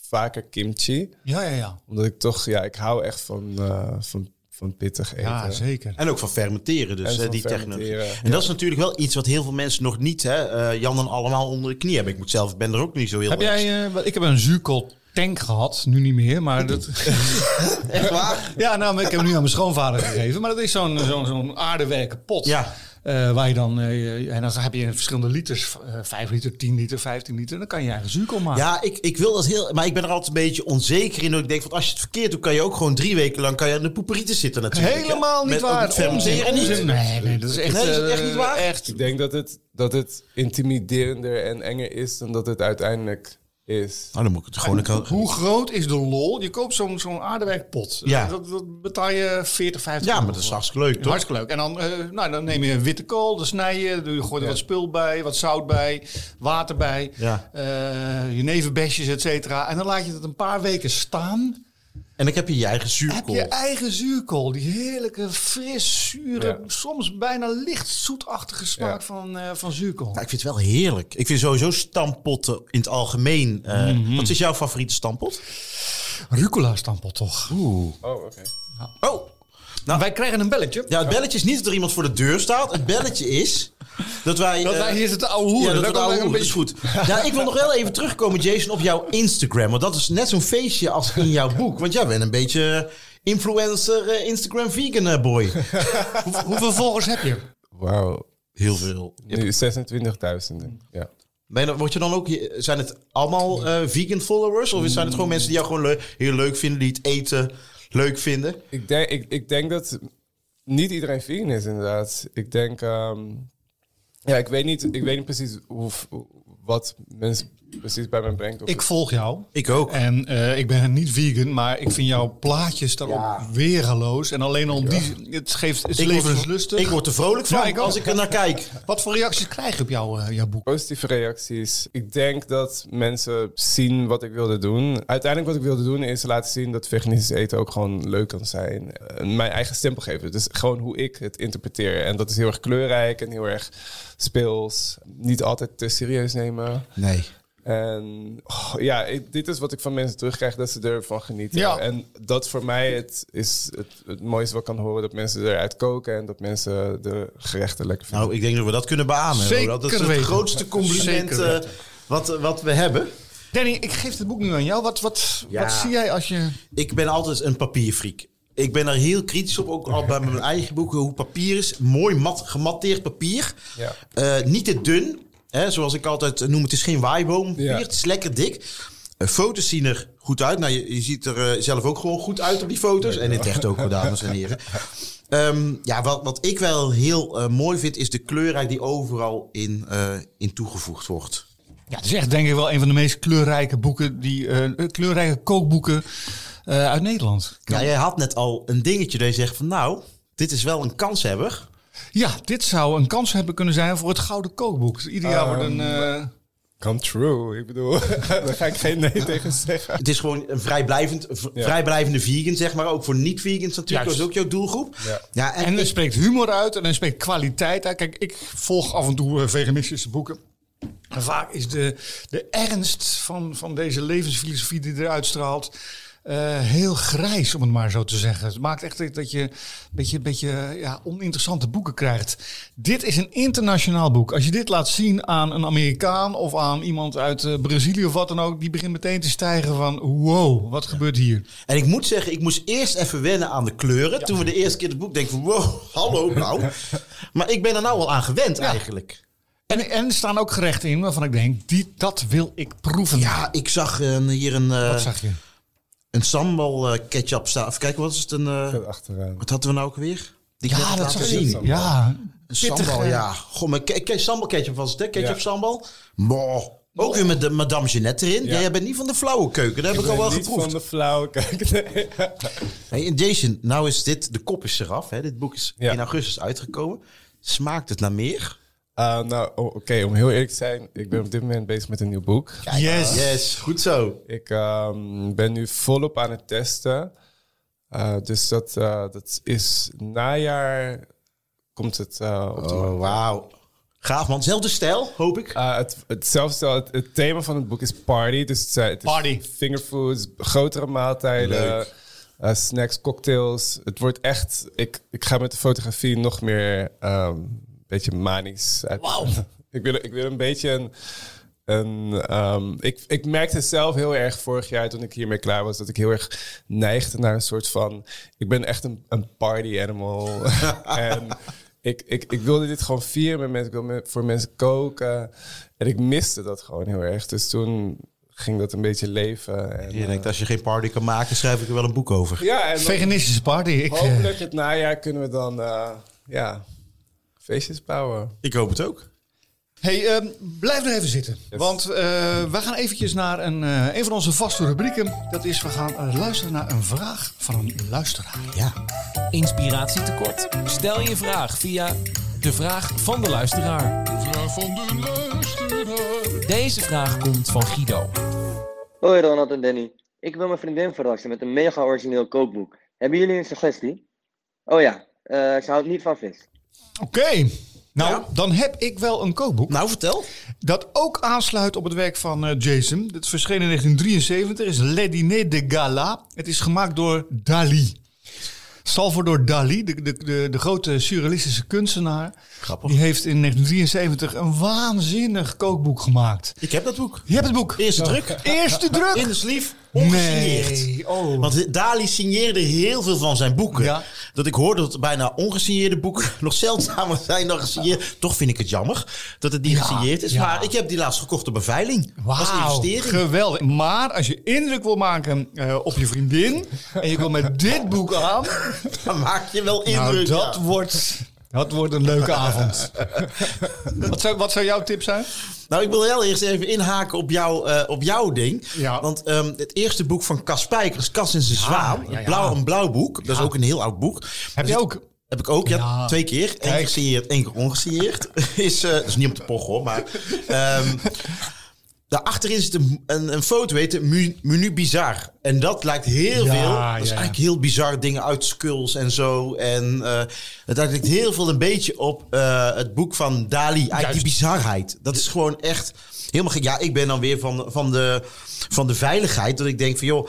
vaker kimchi. Ja, ja, ja. Omdat ik toch, ja, ik hou echt van, uh, van, van pittig eten. Ja, zeker. En ook van fermenteren, dus En hè, van die fermenteren, technologie. ja. En dat is natuurlijk wel iets wat heel veel mensen nog niet, hè, eh, Jan en allemaal onder de knie hebben. Ik moet zelf, ben er ook niet zo heel Heb erg- jij, eh, ik heb een zuurkool tank gehad, nu niet meer, maar (laughs) dat... Echt waar? ja, nou, ik heb hem nu aan mijn schoonvader gegeven, maar dat is zo'n zo'n zo'n aardewerken pot. Ja. Eh, waar je dan, eh, en dan heb je verschillende liters, eh 5 liter, 10 liter, 15 liter, dan kan je eigen zuurkool maken. Ja, ik, ik wil dat heel... Maar ik ben er altijd een beetje onzeker in. Dat ik denk, van als je het verkeerd doet, kan je ook gewoon drie weken lang kan je aan de poeperieten zitten natuurlijk. Helemaal niet Met- waar. met Onzin, niet. onzin. Nee, nee, dat is echt, Nee, is het echt niet waar? Echt. Ik denk dat het, dat het intimiderender en enger is dan dat het uiteindelijk is. Dan moet ik het gewoon... een Hoe groot is de lol? Je koopt zo'n zo'n aardewerkpot. Ja. Dat, dat betaal je 40, 50 Ja, maar dat is hartstikke leuk, toch? Hartstikke leuk. En dan, eh, nou, dan neem je witte kool, dan snij je, doe je gooi er wat spul bij, wat zout bij, water bij, Ja. eh jeneverbesjes, et cetera. En dan laat je het een paar weken staan. En dan heb je je eigen Heb zuurkool. je eigen zuurkool, die heerlijke, fris, zure, Ja. soms bijna licht zoetachtige smaak Ja. van, eh, van zuurkool. Nou, ik vind het wel heerlijk. Ik vind sowieso stampotten in het algemeen... eh, Mhm. Wat is jouw favoriete stampot? Rucola stampot toch? Oeh. Oh, oké. Oh, Nou, wij krijgen een belletje. ja, het belletje is niet dat er iemand voor de deur staat. Het belletje is dat wij... Dat eh, wij hier zitten ouwe hoeren. Ja, dat, ouwe dat is goed. Ja, ik wil nog wel even terugkomen, Jason, op jouw Instagram. Want dat is net zo'n feestje als in jouw boek. Want jij bent een beetje influencer, eh, Instagram vegan eh, boy. (laughs) Hoe- Hoeveel volgers heb je? Wauw. Heel veel. Nu 26.000. Ja. Ben word je dan ook, zijn het allemaal vegan followers? Of zijn het gewoon mensen die jou gewoon le- heel leuk vinden, die het eten leuk vinden? Ik denk, ik, ik denk dat niet iedereen vegan is, inderdaad. Ik denk, ehm, ja, ik weet niet, ik weet niet precies hoe, wat mensen precies bij mij brengt. Ik volg jou. Ik ook. En eh, ik ben niet vegan, maar ik vind jouw plaatjes daarop Ja. weergeloos. En alleen al die, het geeft het Ik word, levenslustig. ik word er vrolijk van Ja, ik ook. als ik er naar kijk. (laughs) Wat voor reacties krijg je op jouw, eh, jouw boek? Positieve reacties. Ik denk dat mensen zien wat ik wilde doen. Uiteindelijk wat ik wilde doen is laten zien dat veganistisch eten ook gewoon leuk kan zijn. Mijn eigen stempel geven. Dus gewoon hoe ik het interpreteer. En dat is heel erg kleurrijk en heel erg speels. Niet altijd te serieus nemen. Nee. En oh, ja, ik- dit is wat ik van mensen terugkrijg, dat ze ervan genieten. Ja. En dat voor mij het is het, het mooiste wat ik kan horen, dat mensen eruit koken en dat mensen de gerechten lekker vinden. Nou, ik denk dat we dat kunnen beamen. Zeker dat is het weten. grootste compliment eh, wat, wat we hebben. Danny, ik geef het boek nu aan jou. Wat, wat, Ja. wat zie jij als je... Ik ben altijd een papierfreak. Ik ben er heel kritisch op, ook al bij mijn eigen boeken, hoe papier is. Mooi mat, gematteerd papier. Ja. Eh, niet te dun. Hè, zoals ik altijd noem, het is geen waaiboompapier. Ja. Het is lekker dik. Eh, foto's zien er goed uit. Nou, je, je ziet er eh, zelf ook gewoon goed uit op die foto's. En in het echt ook, dames en heren. (laughs) Ehm, ja, wat, wat ik wel heel eh, mooi vind, is de kleurrijk die overal in, eh, in toegevoegd wordt. Ja, het is echt denk ik wel een van de meest kleurrijke boeken, die, eh, kleurrijke kookboeken eh, uit Nederland. Ja, jij had net al een dingetje dat je zegt van nou, dit is wel een kanshebber. Ja, dit zou een kans hebben kunnen zijn voor het Gouden Kookboek. Dus ieder jaar wordt een... eh, Come true, ik bedoel, (laughs) daar ga ik geen nee tegen zeggen. Het is gewoon een vrijblijvend, Ja. vrijblijvende vegan, zeg maar. Ook voor niet-vegans natuurlijk. Juist. Dat is ook jouw doelgroep. Ja. Ja, en, En er spreekt humor uit en er spreekt kwaliteit uit. Kijk, ik volg af en toe eh, veganistische boeken. En vaak is de, de ernst van, van deze levensfilosofie die eruit straalt... eh, heel grijs, om het maar zo te zeggen. Het maakt echt dat je een beetje, beetje ja, oninteressante boeken krijgt. Dit is een internationaal boek. Als je dit laat zien aan een Amerikaan of aan iemand uit eh, Brazilië of wat dan ook, die begint meteen te stijgen van wow, wat gebeurt hier? En ik moet zeggen, ik moest eerst even wennen aan de kleuren. Toen we de eerste keer het boek denken van wow, hallo nou. (laughs) maar ik ben er nou al aan gewend eigenlijk. En, en er staan ook gerechten in waarvan ik denk, die, dat wil ik proeven. Ja, ik zag hier een, eh, Wat zag je? Een sambal eh, ketchup staan. Even kijken, wat is het? Een, eh, achteraan. wat hadden we nou ook weer? Die Ja, dat laten zag zien. Ja, Een pittig, sambal, ja. Goh, maar ke- ke- sambal ketchup was het, hè? Ketchup Ja. sambal. Boah. Ook weer met de Madame Jeannette erin. Ja. Jij bent niet van de flauwe keuken. Dat heb ik, al wel niet geproefd. van de flauwe kijk. Nee. (laughs) Hey, en Jason, nou is dit, de kop is eraf. Hè? Dit boek is Ja. in augustus uitgekomen. Smaakt het naar meer? Uh, nou, oké, om heel eerlijk te zijn, ik ben op dit moment bezig met een nieuw boek. Yes. Yes, goed zo. Ik ehm, ben nu volop aan het testen. Uh, dus dat, uh, dat is najaar komt het uh, op de Oh, wauw. Gaaf man. Zelfde stijl, hoop ik. Uh, het, hetzelfde stel, het, het, thema van het boek is party. Dus het, het is Party. fingerfoods, grotere maaltijden, uh, snacks, cocktails. Het wordt echt... Ik, ik ga met de fotografie nog meer um, beetje manisch. Wauw. (laughs) ik, wil, ik wil een beetje een... een um, ik, ik merkte zelf heel erg vorig jaar toen ik hiermee klaar was... dat ik heel erg neigde naar een soort van... Ik ben echt een, een party animal. (laughs) en ik, ik, ik wilde dit gewoon vieren met mensen. Ik wilde voor mensen koken. En ik miste dat gewoon heel erg. Dus toen ging dat een beetje leven. En, je denkt, als je geen party kan maken, schrijf ik er wel een boek over. Ja, en Veganistische party. Ik, eh, hopelijk het najaar kunnen we dan uh, ja, feestjes bouwen. Ik hoop het ook. Hey, uh, blijf nog even zitten. Yes. Want uh, we gaan eventjes naar een, uh, een van onze vaste rubrieken. Dat is, we gaan luisteren naar een vraag van een luisteraar. Ja. Inspiratietekort? Stel je vraag via de vraag van de luisteraar. De vraag van de luisteraar. Deze vraag komt van Guido. Hoi Ronald en Danny. Ik wil mijn vriendin verrassen met een mega origineel kookboek. Hebben jullie een suggestie? Oh ja, uh, ze houdt niet van vis. Oké. Okay. Nou, ja. dan heb ik wel een kookboek. Nou, vertel. Dat ook aansluit op het werk van uh, Jason. Dit verscheen in 1973. is Le Dîner de Gala. Het is gemaakt door Dali. Salvador Dali, de, de, de, de grote surrealistische kunstenaar. Grappig. Die heeft in 1973 een waanzinnig kookboek gemaakt. Ik heb dat boek. Je hebt het boek. Eerste druk. Eerste druk. In de sleeve. Ongesigneerd. Nee. Oh. Want Dali signeerde heel veel van zijn boeken. Ja. Dat ik hoorde dat bijna ongesigneerde boeken (laughs) nog zeldzamer zijn dan gesigneerd. Toch vind ik het jammer dat het niet ja. gesigneerd is. Ja. Maar ik heb die laatst gekocht op een veiling. Geweldig. Maar als je indruk wil maken uh, op je vriendin. en je komt met dit boek aan. (laughs) dan maak je wel indruk. Nou, dat, wordt, dat wordt een leuke (laughs) avond. wat, zou, wat zou jouw tip zijn? Nou, ik wil heel eerst even inhaken op, jou, uh, op jouw ding. Ja. Want um, het eerste boek van Cas Spijkers, Cas en zijn Zwaan, ja, blauw, een blauw boek. Dat is ook een heel oud boek. Heb je ook? Heb ik ook, ja, twee keer. Eén gesigneerd, één keer ongesigneerd. (laughs) is, uh, dat is niet om te pochen hoor, maar... Um, Daarachterin zit een, een, een foto, weet je, menu bizar. En dat lijkt heel ja, veel. Dat ja. is eigenlijk heel bizar dingen uit skulls en zo. En uh, het lijkt heel veel een beetje op uh, het boek van Dali. Eigenlijk Juist. die bizarheid. Dat is gewoon echt helemaal gek. Ja, ik ben dan weer van, van, de, van de veiligheid. Dat ik denk van, joh...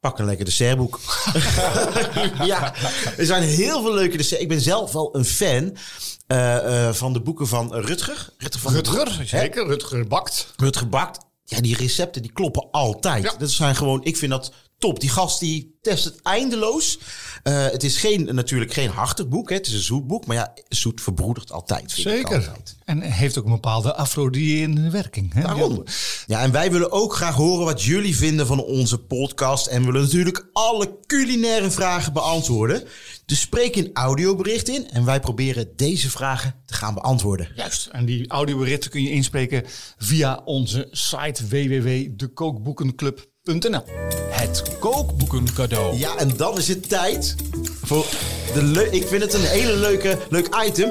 Pak een lekker dessertboek. (laughs) ja, er zijn heel veel leuke desserts. Ik ben zelf wel een fan van de boeken van Rutger. Rutger, van Rutger zeker. Hè? Rutger bakt. Rutger bakt. Ja, die recepten die kloppen altijd. Ja. Dat zijn gewoon, ik vind dat top. Die gast die test het eindeloos. Uh, het is geen, natuurlijk geen hartig boek. Hè. Het is een zoet boek. Maar ja, zoet verbroedert altijd. Zeker. Altijd. En heeft ook een bepaalde afrodierende werking. Hè? Daarom. Ja, en wij willen ook graag horen wat jullie vinden van onze podcast. En willen natuurlijk alle culinaire vragen beantwoorden. Dus spreek een audiobericht in. En wij proberen deze vragen te gaan beantwoorden. Juist. En die audioberichten kun je inspreken via onze site www.dekookboekenclub.nl. Het kookboeken cadeau. Ja, en dan is het tijd voor de le Ik vind het een hele leuke leuk item.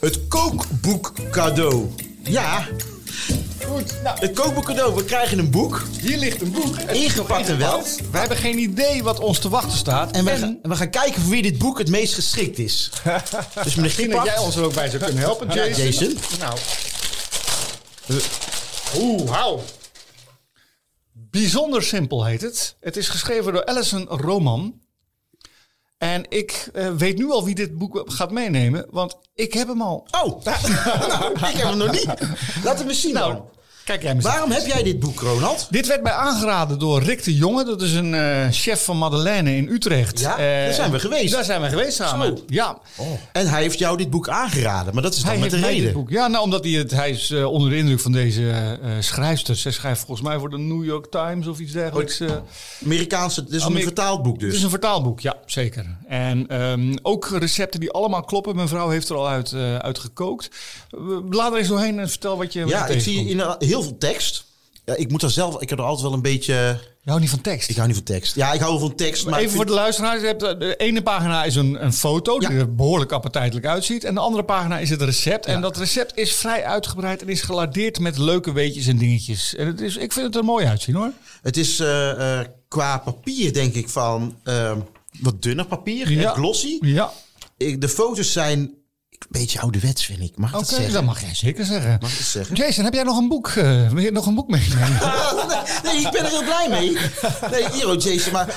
Het kookboek cadeau. Ja. Goed. Nou, het kookboek cadeau. We krijgen een boek. Hier ligt een boek. Ingepakt en wel. We hebben geen idee wat ons te wachten staat. En we, en... Gaan, we gaan kijken voor wie dit boek het meest geschikt is. (laughs) dus misschien dat jij ons er ook bij zou kunnen helpen, Jason. Ja, Jason. Nou. Oeh, hou. Bijzonder simpel heet het. Het is geschreven door Alison Roman. En ik eh, weet nu al wie dit boek gaat meenemen, want ik heb hem al. Oh, (laughs) nou, ik heb hem nog niet. Laten we zien Nou, dan. Kijk jij. Waarom heb jij dit boek, Ronald? Dit werd mij aangeraden door Rick de Jonge. Dat is een eh, chef van Madeleine in Utrecht. Ja, Eh, daar zijn we geweest. Daar zijn we geweest samen. Zo. Ja, En hij heeft jou dit boek aangeraden, maar dat is dan hij met de reden. boek. Ja, nou, omdat hij het, hij is eh, onder de indruk van deze schrijfster. Zij schrijft volgens mij voor de New York Times of iets dergelijks. eh. Amerikaanse, dit is een vertaald boek Het dus. is een vertaalboek, ja, zeker. En ehm, ook recepten die allemaal kloppen. Mijn vrouw heeft er al uit, uit gekookt. Laat er eens doorheen en vertel wat je Ja, ik zie in, heel veel tekst. Ja, ik moet er zelf, ik heb er altijd wel een beetje... Je houdt niet van tekst. Ik hou niet van tekst. Ja, ik hou wel van tekst, maar... Even voor de luisteraars. Je hebt, eh, de ene pagina is een, een foto die er behoorlijk appetijtelijk uitziet. En de andere pagina is het recept. En dat recept is vrij uitgebreid en is geladeerd met leuke weetjes en dingetjes. En het is, ik vind het er mooi uitzien hoor. Het is eh, eh, qua papier, denk ik, van wat dunner papier. Ja. glossy. Ja, Ik- De foto's zijn een beetje ouderwets, vind ik. Mag ik dat zeggen? dat mag jij zeker zeggen. Mag ik dat zeggen? Jason, heb jij nog een boek, wil je nog een boek meenemen? (laughs) nee, ik ben er heel blij mee. Nee, hier ook, Jason. Maar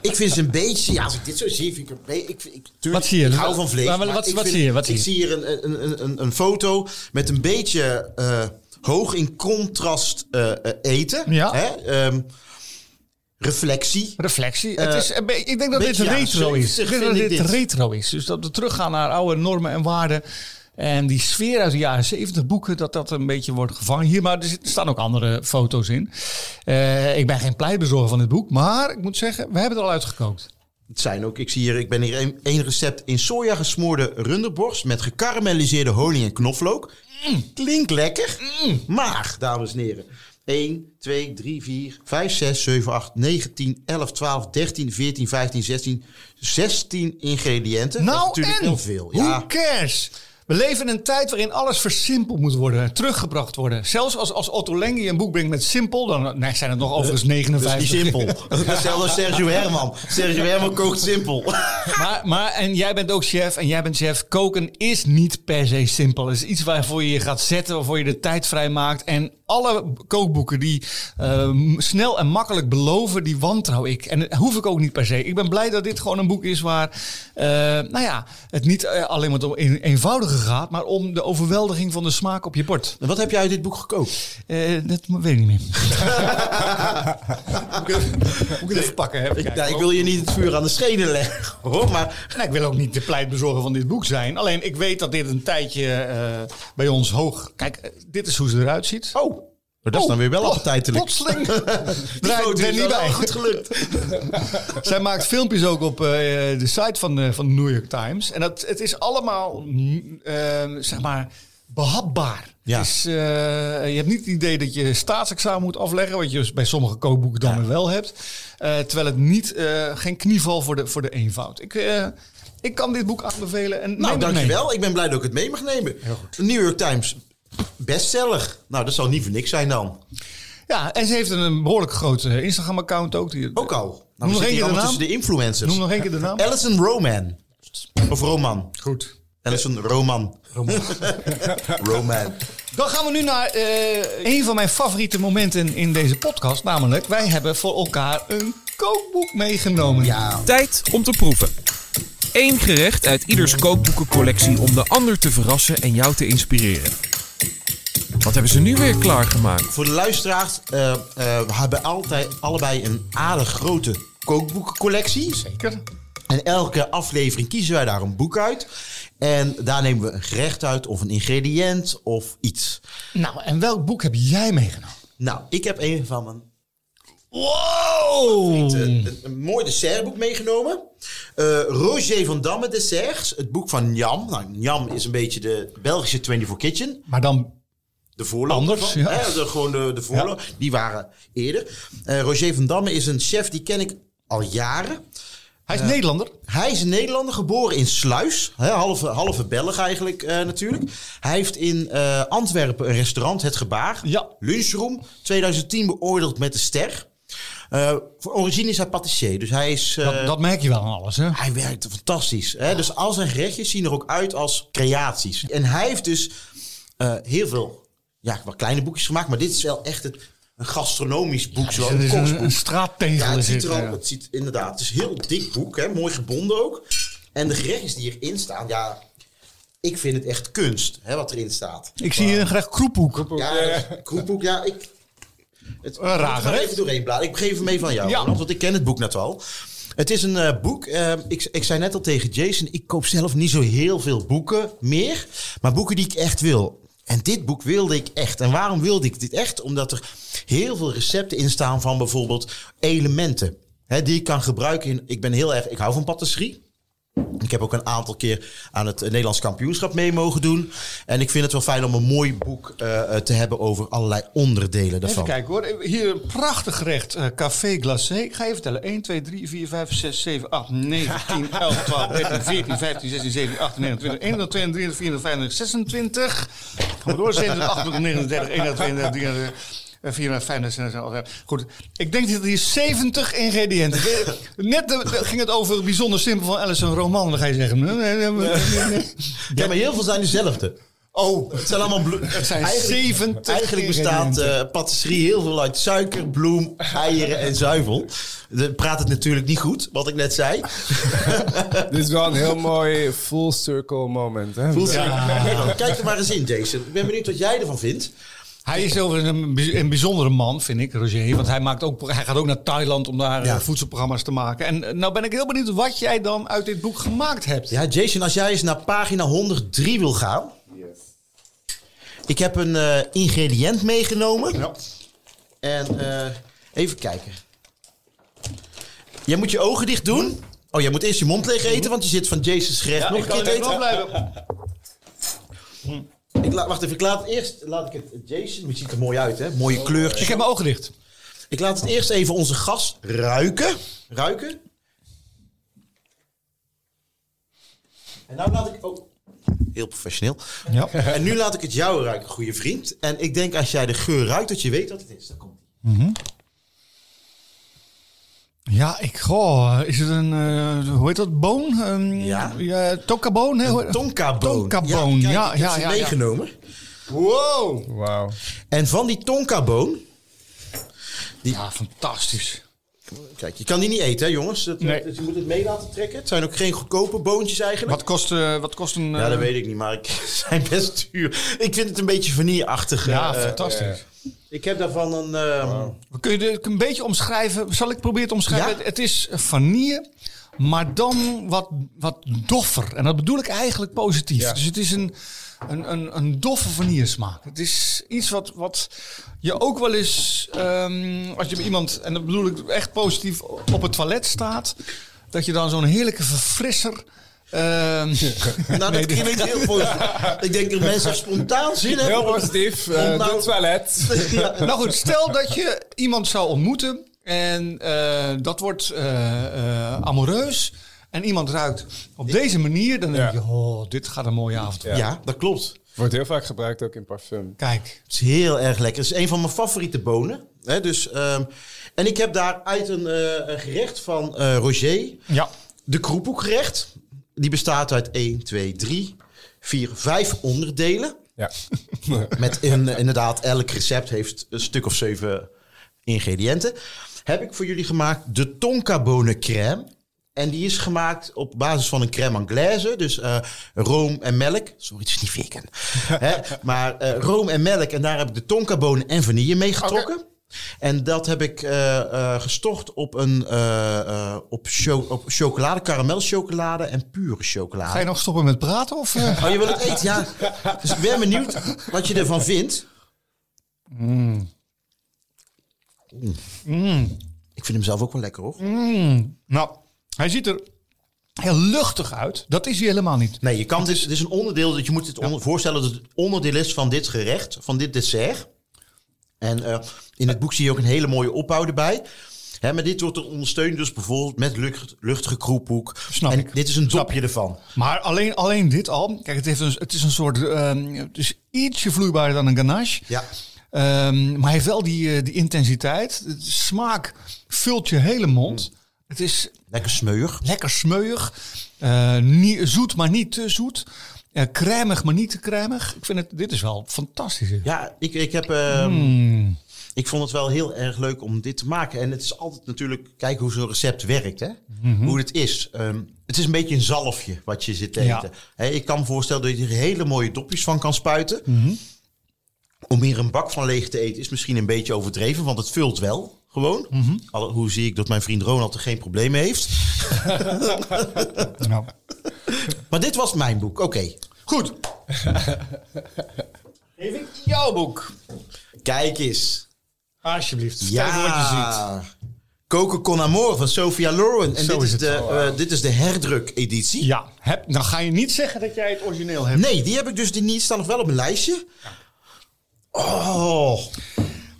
ik vind ze een beetje... Ja, als ik dit zo zie, vind ik een beetje... Ik, ik, tuurlijk, Wat zie je? Ik hou van vlees. Maar wat- maar wat- wat vind- zie je? Wat ik zie hier een, een, een, een foto met een beetje eh, hoog in contrast eh, eten. Ja. Hè? Ehm, reflectie. Reflectie. Eh, het is, ik denk dat dit retro is. 70 Ik denk dat dit, retro is. Dus dat we teruggaan naar oude normen en waarden. En die sfeer uit de jaren 70 boeken, dat dat een beetje wordt gevangen hier. Maar er staan ook andere foto's in. Eh, ik ben geen pleitbezorger van dit boek. Maar ik moet zeggen, we hebben het al uitgekookt. Het zijn ook, ik zie hier, ik ben hier een, één recept in soja gesmoorde runderborst met gekarameliseerde honing en knoflook. Klinkt lekker. Maar, dames en heren, 1, 2, 3, 4, 5, 6, 7, 8, 9, 10, 11, 12, 13, 14, 15, 16, 16 ingrediënten. dat is Nou, natuurlijk en? heel veel. Who Ja, cares? We leven in een tijd waarin alles versimpeld moet worden, teruggebracht worden. Zelfs als, als Otto Lengi een boek brengt met simpel, dan nee, zijn het nog overigens dat is 59. niet simpel. (laughs) Hetzelfde als Sergio Herman. Sergio Herman kookt simpel. Maar, maar, en jij bent ook chef en jij bent chef. Koken is niet per se simpel. Het is iets waarvoor je je gaat zetten, waarvoor je de tijd vrij maakt. En alle kookboeken die eh, snel en makkelijk beloven, die wantrouw ik. En dat hoef ik ook niet per se. Ik ben blij dat dit gewoon een boek is waar, eh, nou ja, het niet eh, alleen maar om een, gaat, maar om de overweldiging van de smaak op je bord. Wat heb jij uit dit boek gekookt? Eh, dat weet ik niet meer. (laughs) moet, ik even, moet ik het even pakken? Hè? Even Ik, nou, ik wil je niet het vuur aan de schenen leggen, hoor. Maar Nou, ik wil ook niet de pleitbezorger van dit boek zijn. Alleen ik weet dat dit een tijdje eh, bij ons hoog. Kijk, eh, dit is hoe ze eruit ziet. Oh, maar dat is dan weer wel Oh, appetijtelijk. Plotseling. (laughs) Die Draai foto ik er is niet wel bij. goed gelukt. (laughs) Zij maakt filmpjes ook op eh, de site van de, van de New York Times. En dat, het is allemaal, mm, eh, zeg maar, behapbaar. Ja. Het is, eh, je hebt niet het idee dat je staatsexamen moet afleggen, wat je dus bij sommige kookboeken dan wel hebt. Eh, terwijl het niet, eh, geen knieval voor de, voor de eenvoud. Ik, eh, ik kan dit boek aanbevelen. En Nou, dankjewel. Ik ben blij dat ik het mee mag nemen. New York Times bestseller. Nou, dat zal niet voor niks zijn dan. Ja, en ze heeft een behoorlijk groot eh, Instagram-account ook. Die, Ook al. Noem Nou, nog we zitten één keer de naam. tussen de influencers. Noem nog één keer de naam. Alison Roman. Of Roman. Goed. Alison Roman. (laughs) Roman. Dan gaan we nu naar eh, een van mijn favoriete momenten in deze podcast. Namelijk, wij hebben voor elkaar een kookboek meegenomen. Ja. Tijd om te proeven. Eén gerecht uit ieders kookboekencollectie om de ander te verrassen en jou te inspireren. Wat hebben ze nu weer klaargemaakt? Voor de luisteraars, eh, eh, we hebben altijd allebei een aardig grote kookboekencollectie. Zeker. En elke aflevering kiezen wij daar een boek uit. En daar nemen we een gerecht uit of een ingrediënt of iets. Nou, en welk boek heb jij meegenomen? Nou, ik heb een van mijn Wow! een, een, een mooi dessertboek meegenomen. Eh, Roger van Damme Desserts, het boek van Njam. Nou, Njam is een beetje de Belgische 24 Kitchen. Maar dan, De voorloper Anders, van, ja. hè, de, gewoon de, de voorloper. Die waren eerder. Eh, Roger van Damme is een chef, die ken ik al jaren. hij is Nederlander. Hij is een Nederlander, geboren in Sluis. Hè, halve, halve Belg eigenlijk eh, natuurlijk. Hij heeft in eh, Antwerpen een restaurant, Het Gebaar. Ja. Lunchroom. 2010 beoordeeld met de ster. Eh, voor origine is hij patissier. Dus hij is... eh, Dat, dat merk je wel aan alles, hè? hij werkt fantastisch. Hè? Dus al zijn gerechtjes zien er ook uit als creaties. En hij heeft dus eh, heel veel ja, wat kleine boekjes gemaakt. Maar dit is wel echt het, een gastronomisch boek, zoals Het een is een, straattegel Ja, het ziet er al, ja. het ziet inderdaad, het is een heel dik boek, hè, mooi gebonden ook. En de gerechtjes die erin staan, ja, ik vind het echt kunst, hè, wat erin staat. Ik zie hier een gerecht kroephoek. Ja, kroephoek, ja, ik... Het, Een raar ik even doorheen bladeren. Ik geef hem mee van jou, Ja. Want ik ken het boek net al. Het is een eh, boek. eh, ik, ik zei net al tegen Jason, ik koop zelf niet zo heel veel boeken meer. Maar boeken die ik echt wil. En dit boek wilde ik echt. En waarom wilde ik dit echt? Omdat er heel veel recepten in staan van bijvoorbeeld elementen. Hè, die ik kan gebruiken in... Ik ben heel erg... Ik hou van patisserie. Ik heb ook een aantal keer aan het Nederlands kampioenschap mee mogen doen. En ik vind het wel fijn om een mooi boek eh, te hebben over allerlei onderdelen Even daarvan. kijken hoor. Hier een prachtig gerecht. eh, café glacé. Ik ga je vertellen. 1, 2, 3, 4, 5, 6, 7, 8, 9, 10, 11, 12, 13, 14, 15, 16, 17, 18, 19, 20, 21, 22, 23, 24, 26. Gaan we door. 27, 28, 39, 31, 32, 33. 34, 35, 36, Goed, ik denk dat hier 70 ingrediënten. (laughs) Net eh, ging het over bijzonder simpel van Alice een roman. Dan ga je zeggen. nee, nee, nee, nee, nee. Ja, maar heel veel zijn dezelfde. Oh, Het zijn allemaal bloem. het zijn Eigenlijk- 70 Eigenlijk bestaat eh patisserie heel veel uit suiker, bloem, eieren en zuivel. De, praat het natuurlijk niet goed, wat ik net zei. (laughs) (laughs) Dit is wel een heel mooi full circle moment. Hè? Zich- Nou, Kijk er maar eens in, Jason. Ik ben benieuwd wat jij ervan vindt. Hij is overigens een, een bijzondere man, vind ik, Roger. Want hij, maakt ook, hij gaat ook naar Thailand om daar Ja. eh, voedselprogramma's te maken. En eh, nou ben ik heel benieuwd wat jij dan uit dit boek gemaakt hebt. Ja, Jason, als jij eens naar pagina 103 wil gaan. Ik heb een eh, ingrediënt meegenomen. Ja. En eh, even kijken. Jij moet je ogen dicht doen. Oh, jij moet eerst je mond leeg eten, want je zit van Jason's gerecht nog ik een kan keer er eten. blijven. Ik la- wacht even, ik laat het eerst laat ik het Jason. Het ziet er mooi uit, hè? Mooie kleurtjes. Ik heb mijn ogen dicht. Ik laat het eerst even onze gast ruiken. Ruiken. En nou laat ik... Oh, heel professioneel. Ja. En nu laat ik het jou ruiken, goede vriend. En ik denk als jij de geur ruikt, dat je weet wat het is. Dan komt Ja, ik, goh, is het een, eh, hoe heet dat, boon? Een, Ja. ja tokaboon? hè? Tonkaboon. Tonkaboon, kijk, ja, ik heb ja, ja, ja. meegenomen. Wow. Wauw. En van die tonkaboon... Ja, fantastisch. Kijk, je kan die niet eten, hè, jongens. Dat, Nee. dus je moet het mee laten trekken. Het zijn ook geen goedkope boontjes eigenlijk. Wat kost, eh, wat kost een... Ja, eh, dat weet ik niet, maar ik, ze (laughs) zijn best duur. Ik vind het een beetje vanilleachtig. Ja, eh, fantastisch. Ik heb daarvan een... ehm, Kun je dit een beetje omschrijven? Zal ik proberen te omschrijven? Ja. Het, het is vanille, maar dan wat, wat doffer. En dat bedoel ik eigenlijk positief. Ja. Dus het is een, een, een, een doffe vanillesmaak. Het is iets wat, wat je ook wel eens, ehm, als je bij iemand, en dat bedoel ik echt positief, op het toilet staat, dat je dan zo'n heerlijke verfrisser. Ehm, Nou, dat klinkt heel positief. Ik denk dat mensen spontaan zin hebben. Heel positief. nou- de toilet. (laughs) Ja. nou goed, stel dat je iemand zou ontmoeten en eh, dat wordt eh, eh, amoureus en iemand ruikt op deze manier, dan denk Ja. je, oh, dit gaat een mooie avond worden. Ja, dat klopt. Wordt heel vaak gebruikt ook in parfum. Kijk, Het is heel erg lekker. Het is een van mijn favoriete bonen. Hè, dus, ehm, en ik heb daaruit een, eh, een gerecht van eh, Roger. ja. De kroephoekgerecht. Die bestaat uit 1, 2, 3, 4, 5 onderdelen. Ja. (laughs) Met in, inderdaad, elk recept heeft een stuk of zeven ingrediënten. Heb ik voor jullie gemaakt de tonka bonen crème. En die is gemaakt op basis van een crème anglaise. Dus eh, room en melk. Sorry, het is niet vegan. (laughs) Hè? Maar eh, room en melk. En daar heb ik de tonka bonen en vanille mee getrokken. En dat heb ik eh, eh, gestort op, een, eh, op, cho- op chocolade, karamelchocolade en pure chocolade. Ga je nog stoppen met praten? Of? Oh, je wil het eten? Ja. Dus ik ben benieuwd wat je ervan vindt. Mm. Ik vind hem zelf ook wel lekker, hoor. Nou, hij ziet er heel luchtig uit. Dat is hij helemaal niet. Nee, je kan, het, is, het is een onderdeel, dat je moet het voorstellen dat het onderdeel is van dit gerecht, van dit dessert. En eh, in het boek zie je ook een hele mooie opbouw erbij. Hè, maar dit wordt er ondersteund dus bijvoorbeeld met lucht, luchtige kroephoek. Snap en ik. dit is een dopje ervan. Maar alleen, alleen dit al. Kijk, het, heeft een, het is een soort. ehm, het is ietsje vloeibaarder dan een ganache. Ja. Ehm, maar hij heeft wel die, eh, die intensiteit. De smaak vult je hele mond. Het is Lekker smeuig. lekker smeuig. Eh, niet, zoet, maar niet te zoet. Uh, crèmig, maar niet te crèmig. Ik vind het, dit is wel fantastisch. Ja, ik, ik heb... ehm, Hmm. ik vond het wel heel erg leuk om dit te maken. En het is altijd natuurlijk kijken hoe zo'n recept werkt. Hè? Mhm. Hoe het is. Ehm, het is een beetje een zalfje wat je zit te Ja. eten. Ik kan me voorstellen dat je er hele mooie dopjes van kan spuiten. Mhm. Om hier een bak van leeg te eten is misschien een beetje overdreven. Want het vult wel gewoon. Mhm. Hoe zie ik dat mijn vriend Ronald er geen probleem mee heeft. (laughs) Nou, Maar dit was mijn boek. Oké. goed. Geef ik jouw boek. Kijk eens. Alsjeblieft. Even wat je ziet. Koken con amor van Sophia Loren. En Zo dit is de, eh, dit is de herdruk-editie. Ja, heb, dan ga je niet zeggen dat jij het origineel hebt. Nee, die heb ik dus die niet. Staan nog wel op mijn lijstje. Oh.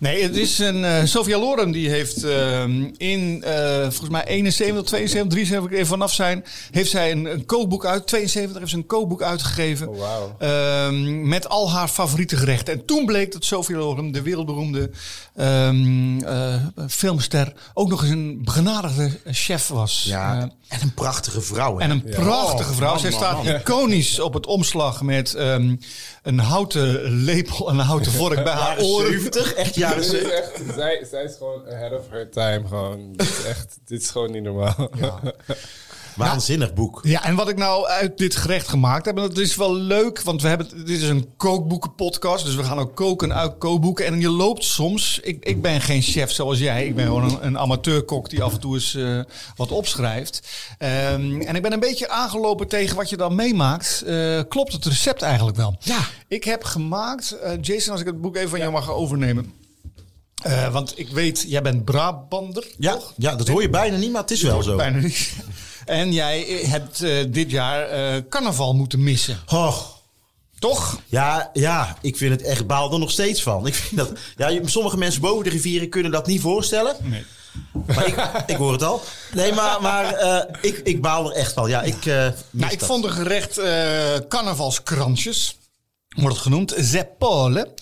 Nee, het is een. eh Sophia Loren die heeft ehm, in eh, volgens mij 71, 72, 73 even vanaf zijn. Heeft zij een, een kookboek uit. 72 heeft ze een kookboek uitgegeven. Oh, ehm, met al haar favoriete gerechten. En toen bleek dat Sophia Loren, de wereldberoemde ehm, eh, filmster, ook nog eens een begenadigde chef was. Ja, en een prachtige vrouw. hè? en een prachtige Oh, vrouw. man, Zij man, staat man. iconisch op het omslag met ehm, een houten lepel en een houten vork bij haar oren. 70, echt jaren Dit is 70. echt, zij, zij is gewoon ahead of her time. Gewoon. Dit, is echt, dit is gewoon niet normaal. (laughs) Waanzinnig boek. Ja, en wat ik nou uit dit gerecht gemaakt heb, en dat is wel leuk, want we hebben, dit is een kookboekenpodcast, dus we gaan ook koken uit kookboeken. En je loopt soms, ik, ik ben geen chef zoals jij, ik ben gewoon een, een amateurkok die af en toe eens eh, wat opschrijft. Ehm, en ik ben een beetje aangelopen tegen wat je dan meemaakt. Eh, klopt het recept eigenlijk wel? Ja. Ik heb gemaakt, eh, Jason, als ik het boek even van jou mag overnemen. Want ik weet, jij bent Brabander, Ja, toch? ja, dat hoor je bijna niet, maar het is wel zo. Bijna niet. (laughs) En jij hebt eh, dit jaar eh, carnaval moeten missen. Oh, Toch? ja, ja, ik vind het echt baal er nog steeds van. Ik vind dat, ja, sommige mensen boven de rivieren kunnen dat niet voorstellen. Nee. Maar ik, (laughs) ik hoor het al. Nee, maar, maar eh, ik, ik baal er echt van. Ja, ik, Nou, ik dat. vond een gerecht eh carnavalskransjes. Wordt het genoemd. Zeppole.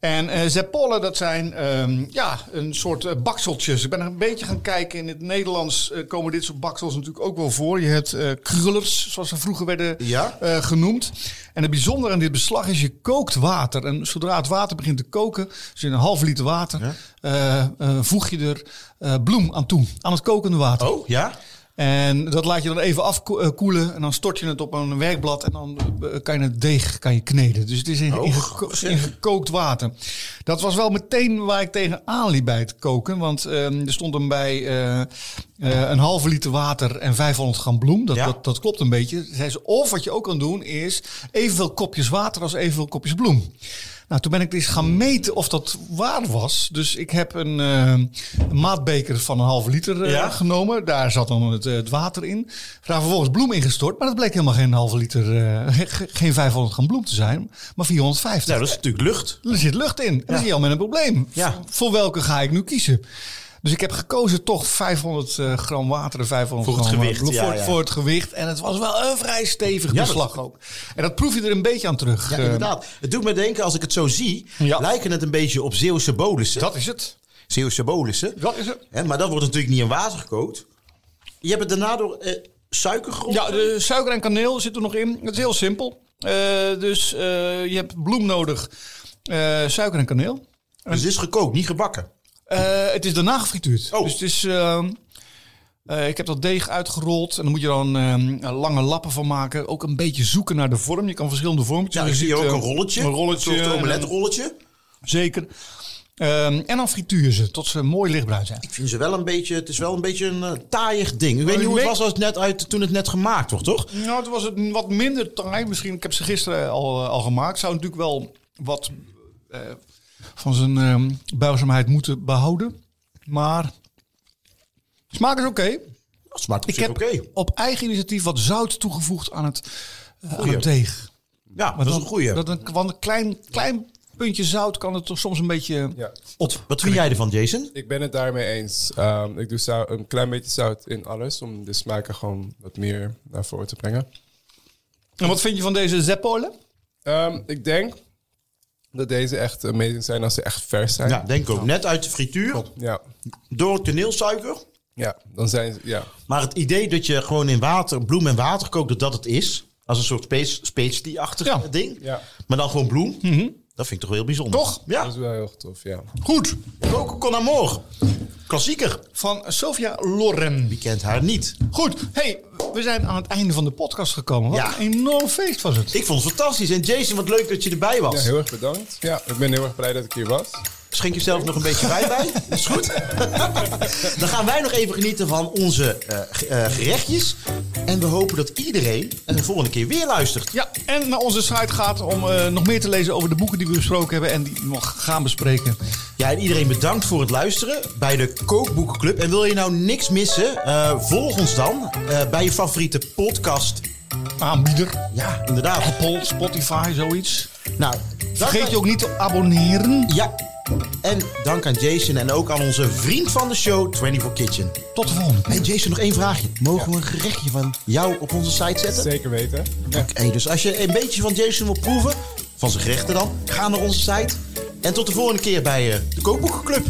En eh zeppole, dat zijn ehm, ja, een soort eh, bakseltjes. Ik ben een beetje gaan kijken. In het Nederlands eh, komen dit soort baksels natuurlijk ook wel voor. Je hebt krullers, zoals ze vroeger werden Ja. genoemd. En het bijzondere aan dit beslag is, je kookt water. En zodra het water begint te koken, dus in een halve liter water, voeg je er bloem aan toe. Aan het kokende water. Oh, ja? En dat laat je dan even afkoelen. En dan stort je het op een werkblad. En dan eh, kan je het deeg kan je kneden. Dus het is in, Oh, in, geko- zeg. in gekookt water. Dat was wel meteen waar ik tegenaan liep bij het koken. Want eh, er stond hem bij eh, eh, een halve liter water en 500 gram bloem. Dat, Ja. dat, dat klopt een beetje. Zei ze, of wat je ook kan doen is evenveel kopjes water als evenveel kopjes bloem. Nou, toen ben ik eens gaan meten of dat waar was. Dus ik heb een, eh, een maatbeker van een halve liter eh, Ja. genomen. Daar zat dan het, eh, het water in. Daar vervolgens bloem ingestort. Maar dat bleek helemaal geen halve liter, ge- geen 500 gram bloem te zijn. Maar 450. Nou, dat is natuurlijk lucht. Er zit lucht in. Dan zie je al met een probleem. Ja. Voor welke ga ik nu kiezen? Dus ik heb gekozen toch 500 eh, gram water en 500 Voor het gram gewicht, ja, voor, ja. voor het gewicht. En het was wel een vrij stevig Ja, beslag dat- ook. En dat proef je er een beetje aan terug. Ja, Eh, inderdaad. Het doet me denken, als ik het zo zie, lijken het een beetje op Zeeuwse bolussen. dat is het. Zeeuwse bolussen. Dat is het. Maar dat wordt natuurlijk niet in water gekookt. Je hebt het daarna door eh, suiker gerold. Ja, de suiker en kaneel zitten er nog in. Het is heel simpel. Eh, dus je hebt bloem nodig, suiker en kaneel. Dus het is gekookt, niet gebakken. Eh, het is daarna gefrituurd. Oh. Dus het is... ehm, eh, ik heb dat deeg uitgerold en dan moet je dan ehm, lange lappen van maken. Ook een beetje zoeken naar de vorm. Je kan verschillende vormpjes. Ja, ik zie ziet, ook eh, een rolletje. Een rolletje. Een omeletrolletje. Zeker. Ehm, en dan frituur ze tot ze mooi lichtbruin zijn. Ik vind ze wel een beetje, het is wel een beetje een uh, taaiig ding. Ik weet niet hoe het was als het net uit, toen het net gemaakt wordt, toch? Nou, toen was het wat minder taai. Misschien, ik heb ze gisteren al, eh, al gemaakt. Zou natuurlijk wel wat eh, van zijn ehm buigzaamheid moeten behouden. Maar smaak is oké. Ik zich heb oké. op eigen initiatief wat zout toegevoegd aan het, eh, aan het deeg. Ja, dat is een goeie. Dat een, want een klein, klein puntje zout kan het toch soms een beetje Ja. op. Wat vind jij ervan, Jason? Ik ben het daarmee eens. Ehm, ik doe zou- een klein beetje zout in alles om de smaken gewoon wat meer naar voren te brengen. En wat vind je van deze zeppole? Ehm, ik denk dat deze echt amazing zijn als ze echt vers zijn. Ja, denk ik ook. Net uit de frituur, Ja, door kaneelsuiker. ja dan zijn ze, ja. Maar het idee dat je gewoon in water, bloem en water kookt, dat dat het is. Als een soort space, spacely-achtig Ja. ding. Ja. Maar dan gewoon bloem. Dat vind ik toch wel heel bijzonder. Toch? Ja. Dat is wel heel tof, ja. Goed. Coco con amor. Klassieker. Van Sofia Loren. Wie kent haar niet? Goed, hey, we zijn aan het einde van de podcast gekomen. Wat Ja. een enorm feest was het. Ik vond het fantastisch. En Jason, wat leuk dat je erbij was. Ja, heel erg bedankt. Ja, ik ben heel erg blij dat ik hier was. Schenk jezelf nog een beetje wijn bij. Dat (laughs) is goed. Dan gaan wij nog even genieten van onze eh, eh, gerechtjes. En we hopen dat iedereen en de volgende keer weer luistert. Ja, en naar onze site gaat om eh, nog meer te lezen over de boeken die we besproken hebben en die we nog gaan bespreken. Ja, en iedereen bedankt voor het luisteren bij de Kookboekenclub. En wil je nou niks missen, eh, volg ons dan eh, bij je favoriete podcast. Aanbieder, Ja, inderdaad. Apple, Spotify, zoiets. Nou, Vergeet je ook niet te abonneren. Ja, en dank aan Jason en ook aan onze vriend van de show, 24 Kitchen. Tot de volgende. Hey Jason, nog één vraagje. Mogen we een gerechtje van jou op onze site zetten? Zeker weten. Ja. Oké, dus als je een beetje van Jason wil proeven, van zijn gerechten dan, ga naar onze site. En tot de volgende keer bij eh, de Kookboekenclub.